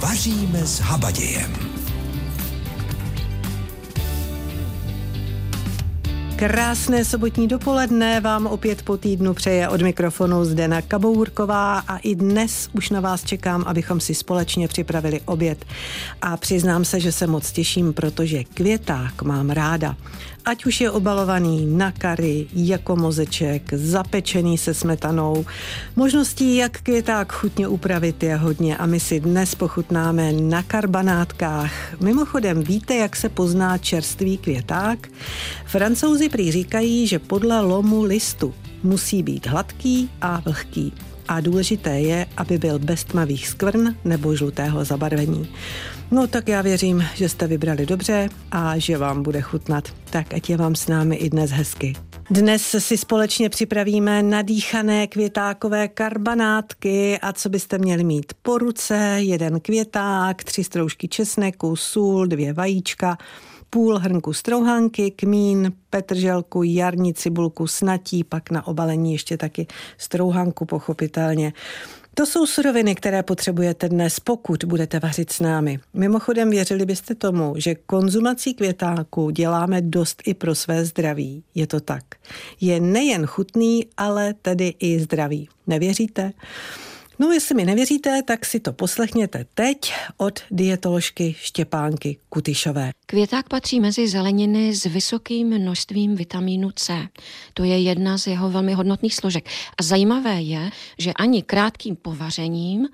Vaříme s habadějem. Krásné sobotní dopoledne vám opět po týdnu přeje od mikrofonu Zdena Kabourková a i dnes už na vás čekám, abychom si společně připravili oběd. A přiznám se, že se moc těším, protože květák mám ráda. Ať už je obalovaný na kary, jako mozeček, zapečený se smetanou. Možností, jak květák chutně upravit, je hodně a my si dnes pochutnáme na karbanátkách. Mimochodem, víte, jak se pozná čerstvý květák? Francouzi prý říkají, že podle lomu listu musí být hladký a vlhký a důležité je, aby byl bez tmavých skvrn nebo žlutého zabarvení. No tak já věřím, že jste vybrali dobře a že vám bude chutnat. Tak ať je vám s námi i dnes hezky. Dnes si společně připravíme nadýchané květákové karbanátky a co byste měli mít po ruce, jeden květák, tři stroužky česneku, sůl, dvě vajíčka, půl hrnku strouhanky, kmín, petrželku, jarní cibulku, snatí, pak na obalení ještě taky strouhanku pochopitelně. To jsou suroviny, které potřebujete dnes, pokud budete vařit s námi. Mimochodem, věřili byste tomu, že konzumací květáku děláme dost i pro své zdraví. Je to tak. Je nejen chutný, ale tedy i zdravý. Nevěříte? No, jestli mi nevěříte, tak si to poslechněte teď od dietoložky Štěpánky Kutyšové. Květák patří mezi zeleniny s vysokým množstvím vitamínu C. To je jedna z jeho velmi hodnotných složek. A zajímavé je, že ani krátkým povařením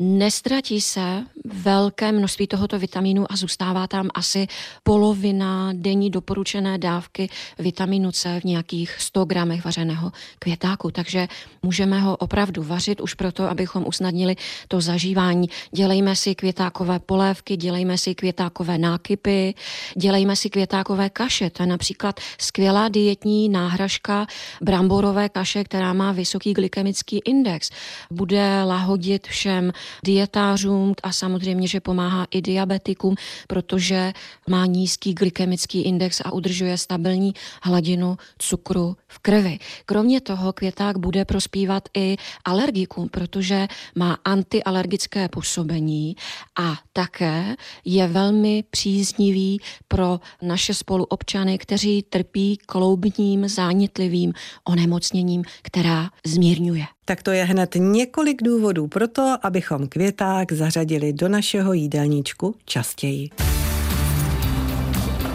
nestratí se velké množství tohoto vitamínu a zůstává tam asi polovina denní doporučené dávky vitamínu C v nějakých 100 gramech vařeného květáku. Takže můžeme ho opravdu vařit už proto, abychom usnadnili to zažívání. Dělejme si květákové polévky, dělejme si květákové nákypy, dělejme si květákové kaše. To je například skvělá dietní náhražka bramborové kaše, která má vysoký glykemický index. Bude lahodit všem dietářům a samozřejmě, že pomáhá i diabetikům, protože má nízký glykemický index a udržuje stabilní hladinu cukru v krvi. Kromě toho květák bude prospívat i alergikům, protože má antialergické působení a také je velmi příznivý pro naše spoluobčany, kteří trpí kloubním zánětlivým onemocněním, která zmírňuje. Tak to je hned několik důvodů pro to, abychom květák zařadili do našeho jídelníčku častěji.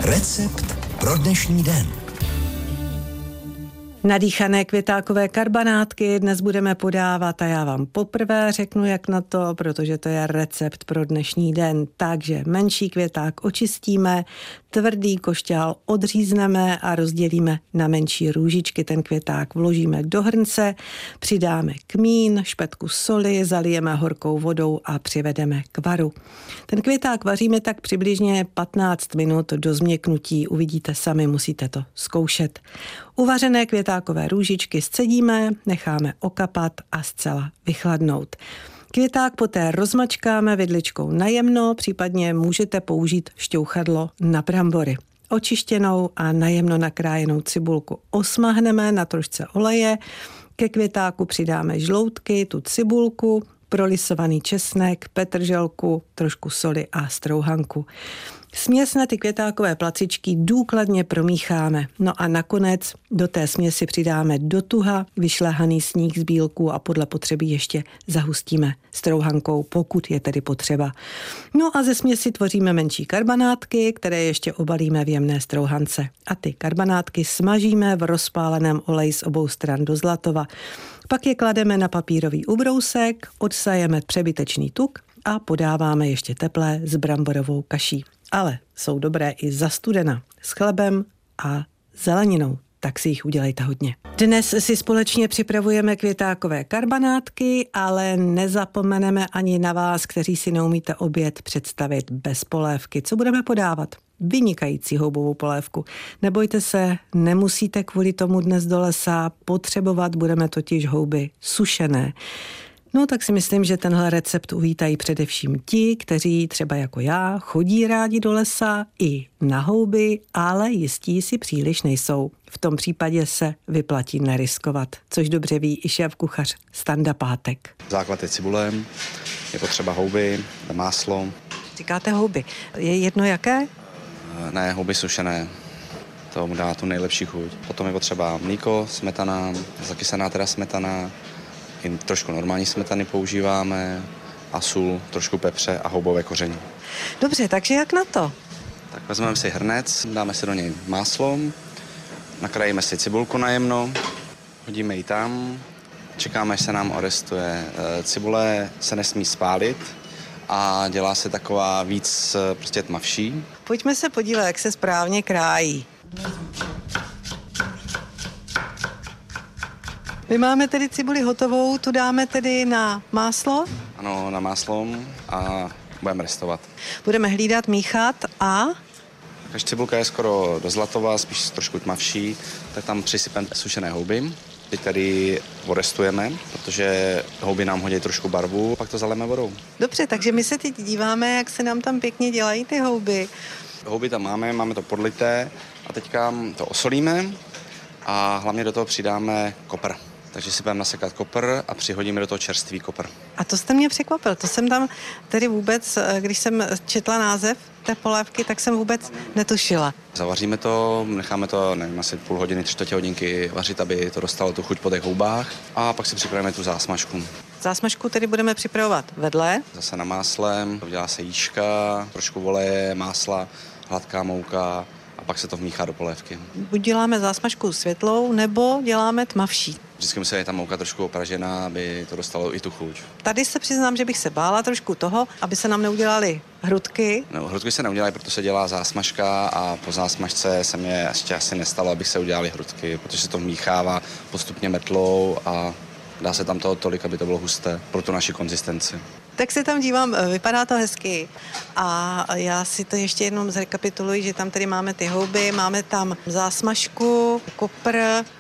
Recept pro dnešní den. Nadýchané květákové karbanátky dnes budeme podávat a já vám poprvé řeknu, jak na to, protože to je recept pro dnešní den. Takže menší květák očistíme, tvrdý košťál odřízneme a rozdělíme na menší růžičky. Ten květák vložíme do hrnce, přidáme kmín, špetku soli, zalijeme horkou vodou a přivedeme k varu. Ten květák vaříme tak přibližně 15 minut do změknutí. Uvidíte sami, musíte to zkoušet. Uvařené květákové růžičky scedíme, necháme okapat a zcela vychladnout. Květák poté rozmačkáme vidličkou najemno, případně můžete použít šťouchadlo na brambory. Očištěnou a najemno nakrájenou cibulku osmahneme na trošce oleje, ke květáku přidáme žloutky, tu cibulku, prolisovaný česnek, petrželku, trošku soli a strouhanku. Směs na ty květákové placičky důkladně promícháme. No a nakonec do té směsi přidáme do tuha vyšlehaný sníh z bílku a podle potřeby ještě zahustíme strouhankou, pokud je tedy potřeba. No a ze směsi tvoříme menší karbanátky, které ještě obalíme v jemné strouhance. A ty karbanátky smažíme v rozpáleném oleji z obou stran do zlatova. Pak je klademe na papírový ubrousek, odsajeme přebytečný tuk a podáváme ještě teplé s bramborovou kaší ale jsou dobré i za studena s chlebem a zeleninou tak si jich udělejte hodně. Dnes si společně připravujeme květákové karbanátky, ale nezapomeneme ani na vás, kteří si neumíte oběd představit bez polévky. Co budeme podávat? Vynikající houbovou polévku. Nebojte se, nemusíte kvůli tomu dnes do lesa potřebovat, budeme totiž houby sušené. No tak si myslím, že tenhle recept uvítají především ti, kteří třeba jako já chodí rádi do lesa i na houby, ale jistí si příliš nejsou. V tom případě se vyplatí neriskovat, což dobře ví i šéf kuchař Standa Pátek. Základ je cibule, je potřeba houby, máslo. Říkáte houby. Je jedno jaké? Ne, houby sušené. To mu dá tu nejlepší chuť. Potom je potřeba mlíko, smetana, zakysaná teda smetana, i trošku normální smetany používáme, a sůl, trošku pepře a houbové koření. Dobře, takže jak na to? Tak vezmeme si hrnec, dáme si do něj máslo, nakrájíme si cibulku najemno, hodíme ji tam, čekáme, až se nám orestuje. Eh, cibule se nesmí spálit a dělá se taková víc eh, prostě tmavší. Pojďme se podívat, jak se správně krájí. My máme tedy cibuli hotovou, tu dáme tedy na máslo. Ano, na máslo a budeme restovat. Budeme hlídat, míchat a Když cibulka je skoro do zlatová, spíš trošku tmavší, tak tam přisypeme sušené houby. Ty tady orestujeme, protože houby nám hodí trošku barvu, pak to zaleme vodou. dobře, takže my se teď díváme, jak se nám tam pěkně dělají ty houby. Houby tam máme, máme to podlité a teďka to osolíme a hlavně do toho přidáme kopr. Takže si budeme nasekat kopr a přihodíme do toho čerstvý kopr. A to jste mě překvapil, to jsem tam tedy vůbec, eh, když jsem četla název té polévky, tak jsem vůbec netušila. Zavaříme to, necháme to, nevím, asi půl hodiny, tři čtvrtě hodinky vařit, aby to dostalo tu chuť po těch houbách a pak si připravíme tu zásmažku. Zásmažku tedy budeme připravovat vedle. Zase na máslem, udělá se jíčka, trošku voleje, másla, hladká mouka a pak se to vmíchá do polévky. Buď děláme zásmažku světlou, nebo děláme tmavší. Vždycky musí být ta mouka trošku opražená, aby to dostalo i tu chuť. Tady se přiznám, že bych se bála trošku toho, aby se nám neudělaly hrudky. No, hrudky se neudělají, protože se dělá zásmažka a po zásmažce se mě ještě asi nestalo, abych se udělali hrudky, protože se to míchává postupně metlou a dá se tam toho tolik, aby to bylo husté pro tu naši konzistenci. Tak se tam dívám, eh, vypadá to hezky. A já si to ještě jednou zrekapituluji, že tam tedy máme ty houby, máme tam zásmažku, kopr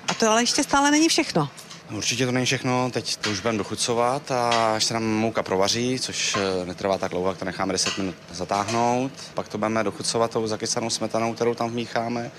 a to ale ještě stále není všechno. No, Určitě to není všechno, teď to už budeme dochucovat a až se nám mouka provaří, což eh, netrvá tak dlouho, jak to necháme 10 minut zatáhnout, pak to budeme dochucovat tou zakysanou smetanou, kterou tam vmícháme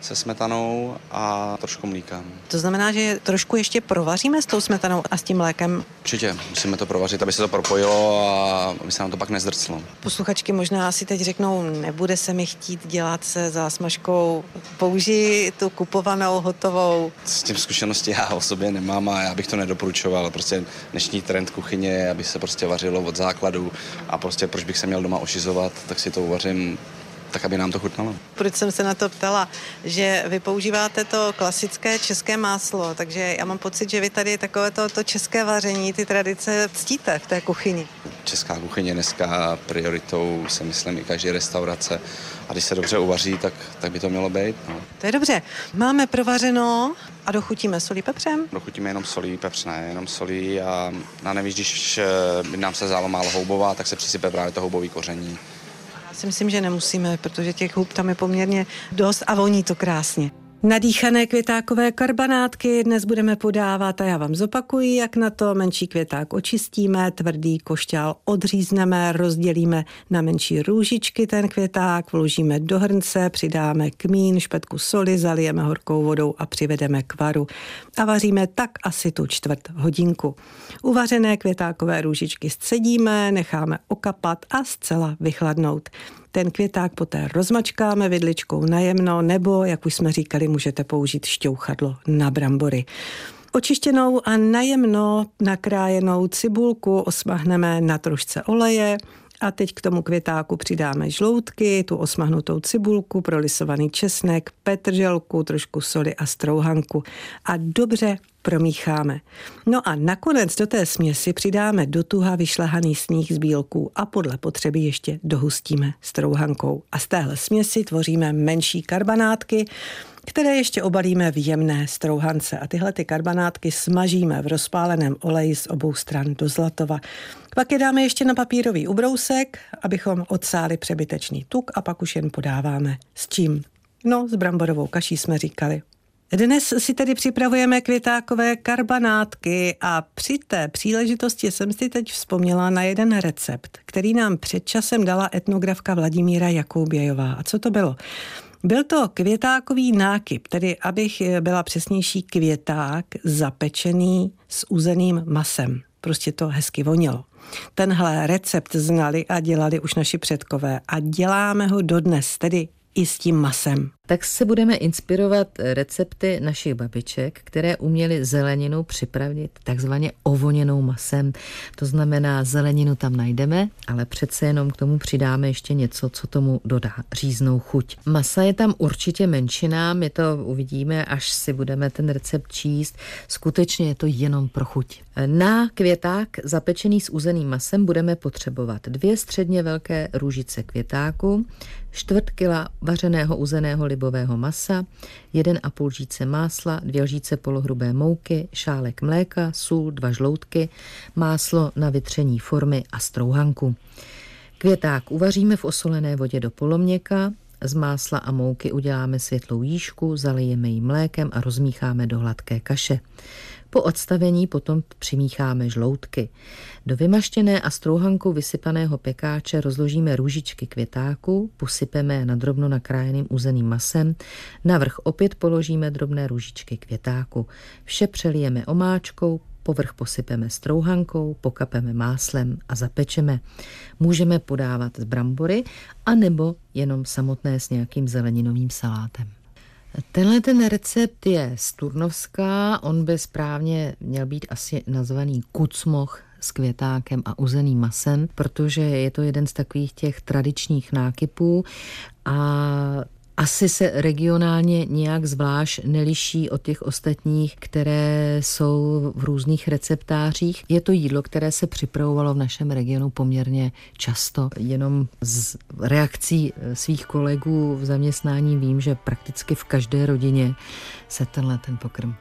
se smetanou a trošku mlíka. To znamená, že trošku ještě provaříme s tou smetanou a s tím mlékem. Určitě musíme to provařit, aby se to propojilo a aby se nám to pak nezdrclo. Posluchačky možná si teď řeknou, nebude se mi chtít dělat se zásmažkou. Použij tu kupovanou, hotovou. S tím zkušenosti já o sobě nemám a já bych to nedoporučoval. Prostě dnešní trend kuchyně je, aby se prostě vařilo od základu a prostě proč bych se měl doma ošizovat, tak si to uvařím tak, aby nám to chutnalo. Proč jsem se na to ptala, že vy používáte to klasické české máslo, takže já mám pocit, že vy tady takové to, to české vaření, ty tradice ctíte v té kuchyni. Česká kuchyně dneska prioritou, si myslím, i každé restaurace. A když se dobře uvaří, tak, tak by to mělo být. No. To je dobře. Máme provařeno a dochutíme solí pepřem. Dochutíme jenom solí, pepř ne, jenom solí a, a nevíš, když eh, nám se zálo málo houbová, tak se přisype právě to houbový koření. Si myslím, že nemusíme, protože těch hub tam je poměrně dost a voní to krásně. Nadýchané květákové karbanátky dnes budeme podávat a já vám zopakuji, jak na to menší květák očistíme, tvrdý košťál odřízneme, rozdělíme na menší růžičky ten květák, vložíme do hrnce, přidáme kmín, špetku soli, zalijeme horkou vodou a přivedeme k varu. A vaříme tak asi tu čtvrt hodinku. Uvařené květákové růžičky scedíme, necháme okapat a zcela vychladnout. Ten květák poté rozmačkáme vidličkou najemno, nebo, jak už jsme říkali, můžete použít šťouchadlo na brambory. Očištěnou a najemno nakrájenou cibulku osmahneme na trošce oleje, a teď k tomu květáku přidáme žloutky, tu osmahnutou cibulku, prolisovaný česnek, petrželku, trošku soli a strouhanku a dobře promícháme. No a nakonec do té směsi přidáme do tuha vyšlehaný sníh z bílků a podle potřeby ještě dohustíme strouhankou. A z téhle směsi tvoříme menší karbanátky, které ještě obalíme v jemné strouhance. A tyhle ty karbanátky smažíme v rozpáleném oleji z obou stran do zlatova. Pak je dáme ještě na papírový ubrousek, abychom odsáli přebytečný tuk a pak už jen podáváme. S čím? No, s bramborovou kaší jsme říkali. Dnes si tedy připravujeme květákové karbanátky a při té příležitosti jsem si teď vzpomněla na jeden recept, který nám před časem dala etnografka Vladimíra Jakoubějová. A co to bylo? Byl to květákový nákyp, tedy abych byla přesnější květák zapečený s uzeným masem. Prostě to hezky vonilo. Tenhle recept znali a dělali už naši předkové a děláme ho dodnes, tedy i s tím masem. Tak se budeme inspirovat recepty našich babiček, které uměly zeleninu připravit takzvaně ovoněnou masem. To znamená, zeleninu tam najdeme, ale přece jenom k tomu přidáme ještě něco, co tomu dodá říznou chuť. Masa je tam určitě menšina, my to uvidíme, až si budeme ten recept číst. Skutečně je to jenom pro chuť. Na květák zapečený s uzeným masem budeme potřebovat dvě středně velké růžice květáku, čtvrt kila vařeného uzeného libového masa, 1,5 lžíce másla, 2 lžíce polohrubé mouky, šálek mléka, sůl, dva žloutky, máslo na vytření formy a strouhanku. Květák uvaříme v osolené vodě do poloměka, z másla a mouky uděláme světlou jížku, zalijeme ji mlékem a rozmícháme do hladké kaše. Po odstavení potom přimícháme žloutky. Do vymaštěné a strouhankou vysypaného pekáče rozložíme růžičky květáku, posypeme na drobno nakrájeným uzeným masem, navrch opět položíme drobné růžičky květáku. Vše přelijeme omáčkou, povrch posypeme strouhankou, pokapeme máslem a zapečeme. Můžeme podávat z brambory, anebo jenom samotné s nějakým zeleninovým salátem. Tenhle ten recept je z Turnovská, on by správně měl být asi nazvaný kucmoch s květákem a uzeným masem, protože je to jeden z takových těch tradičních nákypů a asi se regionálně nějak zvlášť neliší od těch ostatních, které jsou v různých receptářích. Je to jídlo, které se připravovalo v našem regionu poměrně často. Jenom z reakcí svých kolegů v zaměstnání vím, že prakticky v každé rodině se tenhle ten pokrm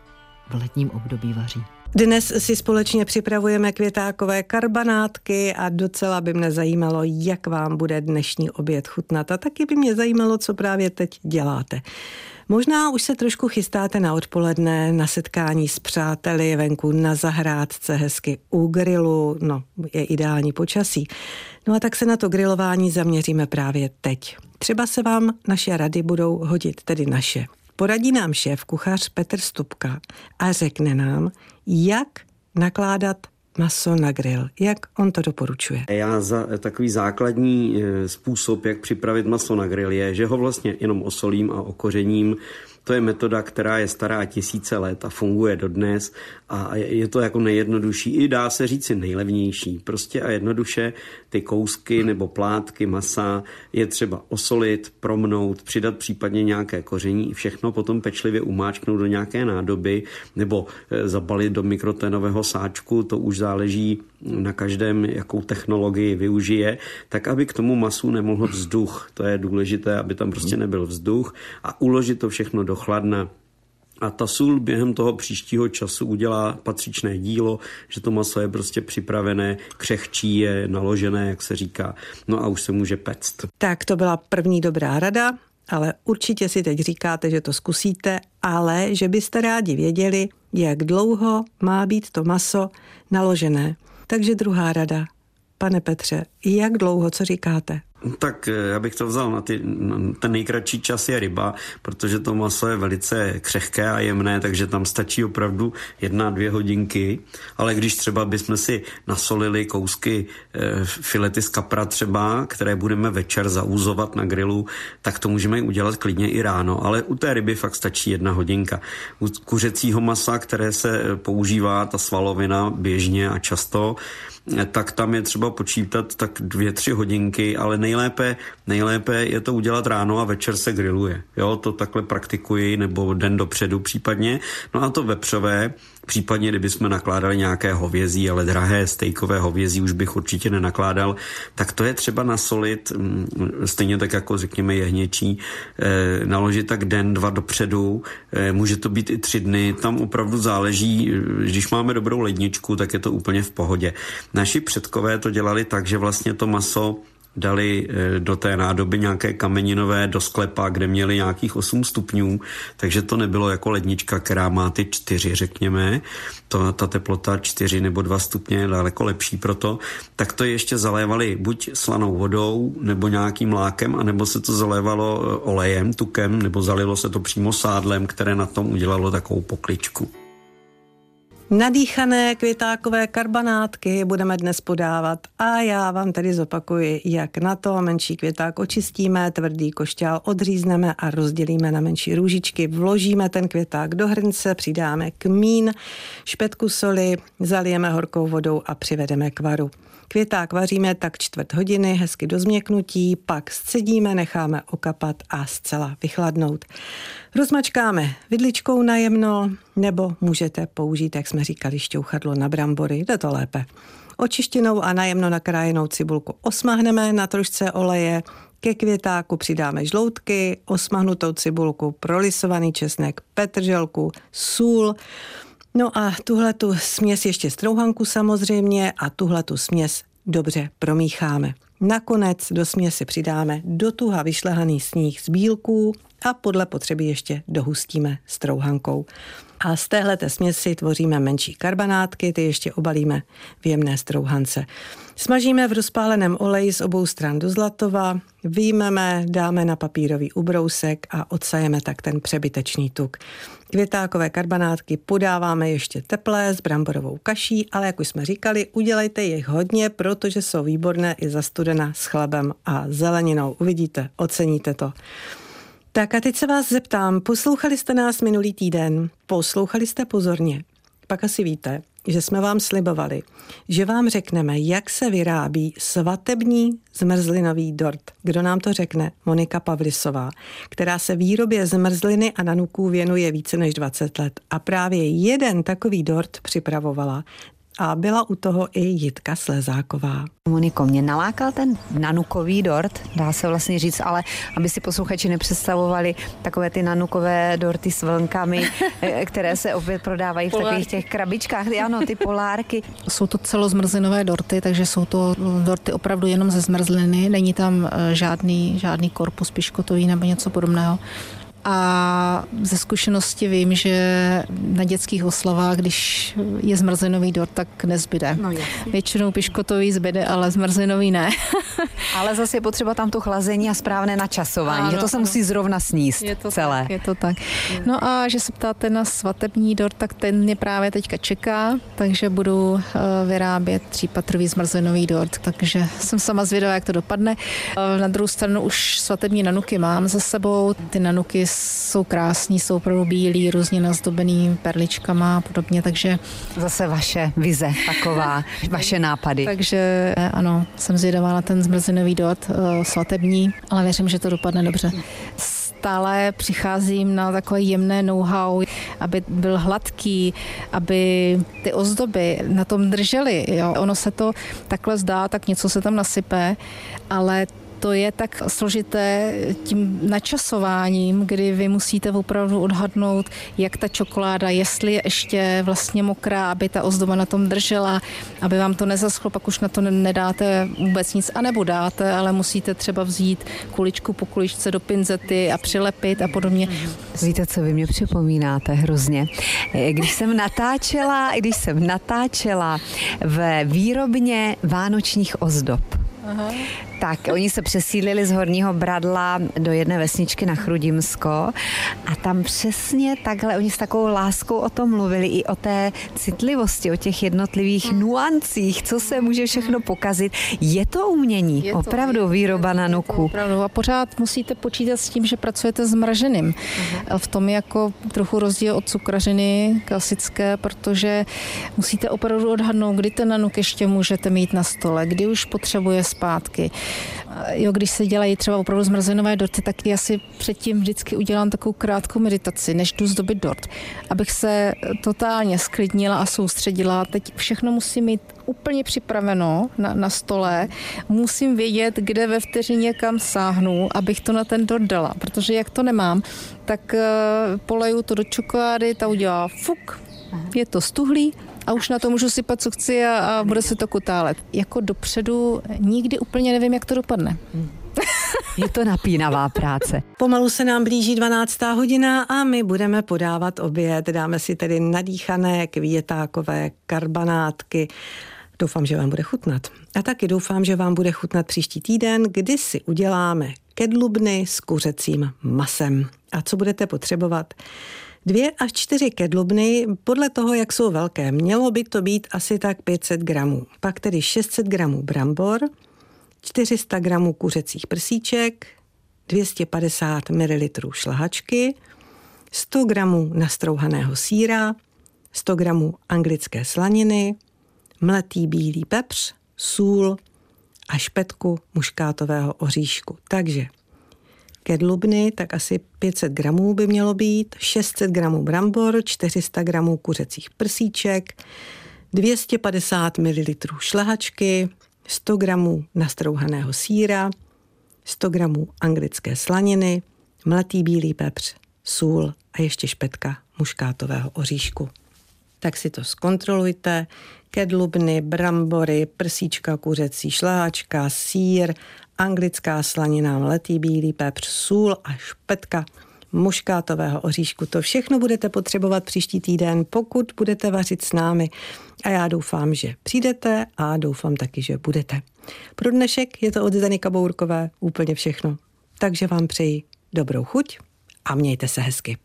v letním období vaří. Dnes si společně připravujeme květákové karbanátky a docela by mě zajímalo, jak vám bude dnešní oběd chutnat a taky by mě zajímalo, co právě teď děláte. Možná už se trošku chystáte na odpoledne, na setkání s přáteli venku na zahrádce, hezky u grilu, no je ideální počasí. No a tak se na to grilování zaměříme právě teď. Třeba se vám naše rady budou hodit, tedy naše. Poradí nám šéf kuchař Petr Stupka a řekne nám, jak nakládat maso na grill. Jak on to doporučuje? Já za takový základní e, způsob, jak připravit maso na grill je, že ho vlastně jenom osolím a okořením to je metoda, která je stará tisíce let a funguje dodnes a je to jako nejjednodušší, i dá se říci nejlevnější. Prostě a jednoduše ty kousky nebo plátky masa je třeba osolit, promnout, přidat případně nějaké koření, všechno potom pečlivě umáčknout do nějaké nádoby nebo e, zabalit do mikroténového sáčku, to už záleží na každém, jakou technologii využije, tak aby k tomu masu nemohl vzduch. To je důležité, aby tam prostě nebyl vzduch a uložit to všechno do chladna. A ta sůl během toho příštího času udělá patřičné dílo, že to maso je prostě připravené, křehčí je, naložené, jak se říká, no a už se může pect. Tak to byla první dobrá rada, ale určitě si teď říkáte, že to zkusíte, ale že byste rádi věděli, jak dlouho má být to maso naložené. Takže druhá rada. Pane Petře, jak dlouho, co říkáte? Tak eh, já bych to vzal na, ty, na ten nejkratší čas je ryba, protože to maso je velice křehké a jemné, takže tam stačí opravdu jedna, dvě hodinky. Ale když třeba bychom si nasolili kousky e, filety z kapra třeba, které budeme večer zaúzovat na grilu, tak to můžeme udělat klidně i ráno. Ale u té ryby fakt stačí jedna hodinka. U kuřecího masa, které se používá, ta svalovina běžně a často, tak tam je třeba počítat tak dvě, tři hodinky, ale nejlépe, nejlépe je to udělat ráno a večer se grilluje. Jo, to takhle praktikuji, nebo den dopředu případně. No a to vepřové, Případně, kdybychom nakládali nějaké hovězí, ale drahé stejkové hovězí už bych určitě nenakládal, tak to je třeba nasolit, mm, stejně tak jako řekněme jehněčí, eh, naložit tak den, dva dopředu, eh, může to být i tři dny, tam opravdu záleží, když máme dobrou ledničku, tak je to úplně v pohodě. Naši předkové to dělali tak, že vlastně to maso dali eh, do té nádoby nějaké kameninové do sklepa, kde měli nějakých 8 stupňů, takže to nebylo jako lednička, která má ty 4, řekněme, to, ta teplota 4 nebo 2 stupně je daleko lepší proto, tak to ještě zalévali buď slanou vodou, nebo nějakým lákem, anebo se to zalévalo eh, olejem, tukem, nebo zalilo se to přímo sádlem, které na tom udělalo takovou pokličku. Nadýchané květákové karbanátky budeme dnes podávat a já vám tedy zopakuji, jak na to menší květák očistíme, tvrdý košťál odřízneme a rozdělíme na menší růžičky. Vložíme ten květák do hrnce, přidáme kmín, špetku soli, zalijeme horkou vodou a přivedeme k varu. Květák vaříme tak čtvrt hodiny, hezky do změknutí, pak scedíme, necháme okapat a zcela vychladnout. Rozmačkáme vidličkou najemno, nebo můžete použít, jak jsme říkali, šťouchadlo na brambory, jde to lépe. Očištěnou a najemno nakrájenou cibulku osmahneme na trošce oleje, ke květáku přidáme žloutky, osmahnutou cibulku, prolisovaný česnek, petrželku, sůl, No a tuhle tu směs ještě strouhanku samozřejmě a tuhle tu směs dobře promícháme. Nakonec do směsi přidáme do tuha vyšlehaný sníh z bílků a podle potřeby ještě dohustíme strouhankou. A z téhle směsi tvoříme menší karbanátky, ty ještě obalíme v jemné strouhance. Smažíme v rozpáleném oleji z obou stran do zlatova, výjmeme, dáme na papírový ubrousek a odsajeme tak ten přebytečný tuk. Květákové karbanátky podáváme ještě teplé s bramborovou kaší, ale jak už jsme říkali, udělejte jich hodně, protože jsou výborné i za studena s chlebem a zeleninou. Uvidíte, oceníte to. Tak a teď se vás zeptám, poslouchali jste nás minulý týden, poslouchali jste pozorně, pak asi víte, že jsme vám slibovali, že vám řekneme, jak se vyrábí svatební zmrzlinový dort. Kdo nám to řekne? Monika Pavlisová, která se výrobě zmrzliny a nanuků věnuje více než 20 let. A právě jeden takový dort připravovala a byla u toho i Jitka Slezáková. Moniko, mě nalákal ten nanukový dort, dá se vlastně říct, ale aby si posluchači nepředstavovali takové ty nanukové dorty s vlnkami, eh, které se opět prodávají v takových těch krabičkách. Ano, ty polárky. Jsou to celozmrzlinové dorty, takže jsou to dorty opravdu jenom ze zmrzliny, není tam eh, žádný, žádný korpus piškotový nebo něco podobného. A ze zkušenosti vím, že na dětských oslavách, když je zmrzlinový dort, tak nezbyde. No, Většinou piškotový zbyde, ale zmrzlinový ne. ale zase je potřeba tam to chlazení a správné načasování, ano, že to se ano. musí zrovna sníst je to celé. Tak, je to tak. No a že se ptáte na svatební dort, tak ten mě právě teďka čeká, takže budu eh, vyrábět třípatrový zmrzlinový dort, takže jsem sama zvědavá, jak to dopadne. Eh, na druhou stranu už svatební nanuky mám za sebou, ty nanuky jsou krásní, jsou opravdu bílí, různě nazdobený perličkama a podobně, takže... Zase vaše vize taková, vaše nápady. Takže ano, jsem zvědavá na ten zmrzlinový dot uh, svatební, ale věřím, že to dopadne dobře stále přicházím na takové jemné know-how, aby byl hladký, aby ty ozdoby na tom držely. Jo. Ono se to takhle zdá, tak něco se tam nasype, ale to je tak složité tím načasováním, kdy vy musíte opravdu odhadnout, jak ta čokoláda, jestli je ještě vlastně mokrá, aby ta ozdoba na tom držela, aby vám to nezaschlo, pak už na to nedáte vůbec nic, anebo dáte, ale musíte třeba vzít kuličku po kuličce do pinzety a přilepit a podobně. Víte, co vy mě připomínáte hrozně? Když jsem natáčela, když jsem natáčela v výrobně vánočních ozdob, Aha. Tak, oni se přesídlili z Horního Bradla do jedné vesničky na Chrudimsko a tam přesně takhle, oni s takovou láskou o tom mluvili, i o té citlivosti, o těch jednotlivých hmm. nuancích, co se může všechno pokazit. Je to umění, je to, opravdu je, výroba na nuku. Opravdu a pořád musíte počítat s tím, že pracujete s mraženým. Uh-huh. V tom je jako trochu rozdíl od cukrařiny klasické, protože musíte opravdu odhadnout, kdy ten nanuk ještě můžete mít na stole, kdy už potřebuje zpátky. Jo, když se dělají třeba opravdu zmrzlinové dorty, tak já si předtím vždycky udělám takovou krátkou meditaci, než jdu zdobit dort, abych se totálně sklidnila a soustředila. Teď všechno musím mít úplně připraveno na, na stole. Musím vědět, kde ve vteřině kam sáhnu, abych to na ten dort dala, protože jak to nemám, tak uh, poleju to do čokolády, ta udělá fuk, je to stuhlý, a už na to můžu sypat, co chci a, a bude se to kutálet. Jako dopředu nikdy úplně nevím, jak to dopadne. Je to napínavá práce. Pomalu se nám blíží 12. hodina a my budeme podávat oběd. Dáme si tedy nadýchané květákové karbanátky. Doufám, že vám bude chutnat. A taky doufám, že vám bude chutnat příští týden, kdy si uděláme kedlubny s kuřecím masem. A co budete potřebovat? Dvě až čtyři kedlubny, podle toho, jak jsou velké. Mělo by to být asi tak 500 gramů. Pak tedy 600 gramů brambor, 400 gramů kuřecích prsíček, 250 ml šlahačky, 100 gramů nastrouhaného síra, 100 gramů anglické slaniny, mletý bílý pepř, sůl a špetku muškátového oříšku. Takže kedlubny, tak asi 500 gramů by mělo být, 600 gramů brambor, 400 gramů kuřecích prsíček, 250 ml šlehačky, 100 gramů nastrouhaného síra, 100 gramů anglické slaniny, mletý bílý pepř, sůl a ještě špetka muškátového oříšku. Tak si to zkontrolujte. Kedlubny, brambory, prsíčka kuřecí, šlehačka, sír, anglická slanina, mletý bílý pepř, sůl a špetka muškátového oříšku. To všechno budete potřebovat příští týden, pokud budete vařit s námi. A já doufám, že přijdete a doufám taky, že budete. Pro dnešek je to od Zdeny Kabourkové úplně všechno. Takže vám přeji dobrou chuť a mějte se hezky.